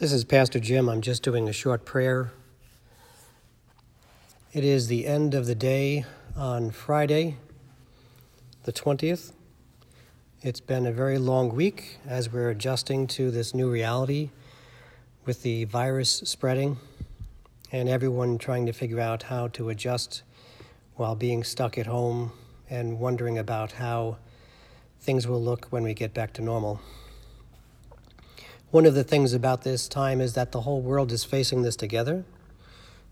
This is Pastor Jim. I'm just doing a short prayer. It is the end of the day on Friday, the 20th. It's been a very long week as we're adjusting to this new reality with the virus spreading and everyone trying to figure out how to adjust while being stuck at home and wondering about how things will look when we get back to normal. One of the things about this time is that the whole world is facing this together,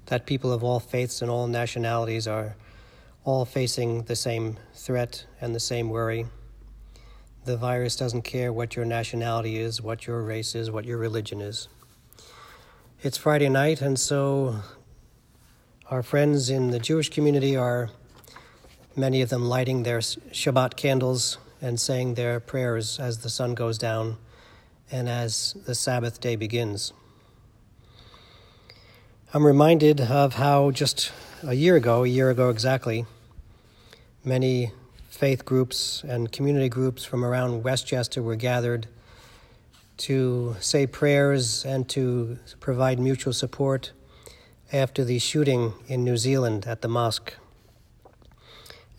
that people of all faiths and all nationalities are all facing the same threat and the same worry. The virus doesn't care what your nationality is, what your race is, what your religion is. It's Friday night, and so our friends in the Jewish community are, many of them, lighting their Shabbat candles and saying their prayers as the sun goes down and as the Sabbath day begins. I'm reminded of how just a year ago, a year ago exactly, many faith groups and community groups from around Westchester were gathered to say prayers and to provide mutual support after the shooting in New Zealand at the mosque.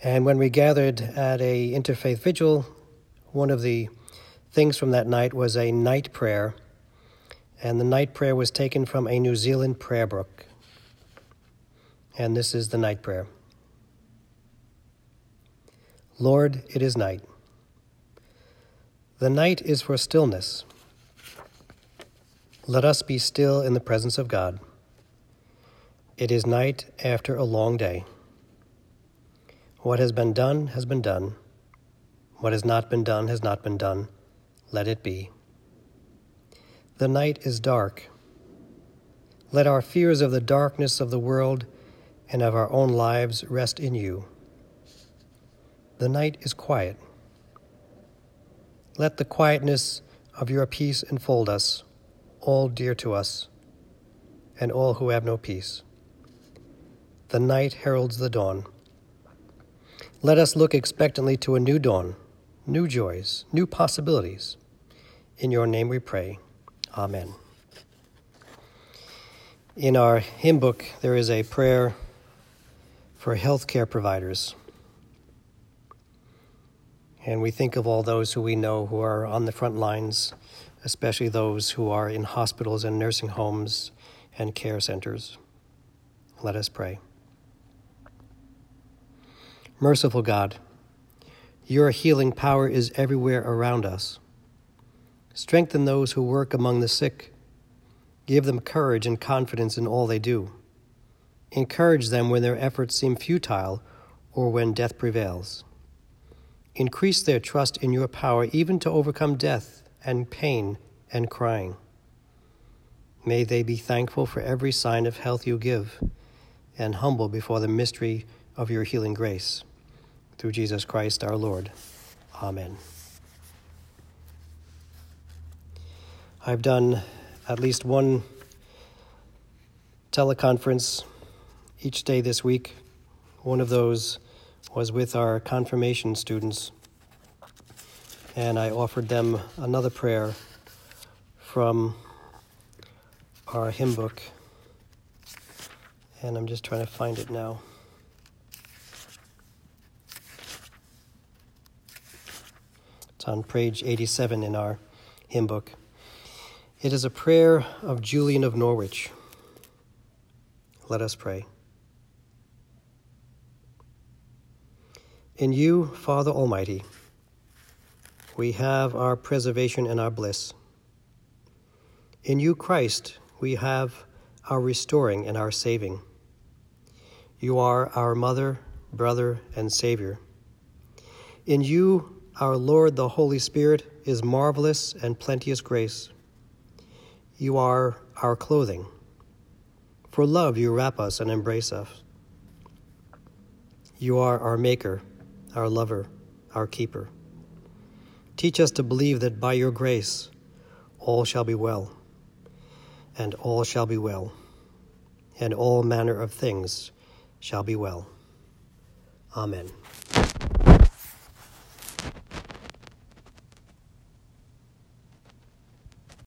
And when we gathered at a interfaith vigil, one of the things from that night was a night prayer, and the night prayer was taken from a New Zealand prayer book. And this is the night prayer Lord, it is night. The night is for stillness. Let us be still in the presence of God. It is night after a long day. What has been done has been done. What has not been done has not been done let it be. The night is dark. Let our fears of the darkness of the world and of our own lives rest in you. The night is quiet. Let the quietness of your peace enfold us, all dear to us, and all who have no peace. The night heralds the dawn. Let us look expectantly to a new dawn, new joys, new possibilities. In your name we pray. Amen. In our hymn book, there is a prayer for healthcare providers. And we think of all those who we know who are on the front lines, especially those who are in hospitals and nursing homes and care centers. Let us pray. Merciful God, your healing power is everywhere around us. Strengthen those who work among the sick. Give them courage and confidence in all they do. Encourage them when their efforts seem futile or when death prevails. Increase their trust in your power even to overcome death and pain and crying. May they be thankful for every sign of health you give and humble before the mystery of your healing grace. Through Jesus Christ our Lord. Amen. I've done at least one teleconference each day this week. One of those was with our confirmation students, and I offered them another prayer from our hymn book, and I'm just trying to find it now. It's on page 87 in our hymn book. It is a prayer of Julian of Norwich. Let us pray. In you, Father Almighty, we have our preservation and our bliss. In you, Christ, we have our restoring and our saving. You are our mother, brother, and Savior. In you, our Lord, the Holy Spirit, is marvelous and plenteous grace. You are our clothing. For love, you wrap us and embrace us. You are our maker, our lover, our keeper. Teach us to believe that by your grace all shall be well, and all shall be well, and all manner of things shall be well. Amen.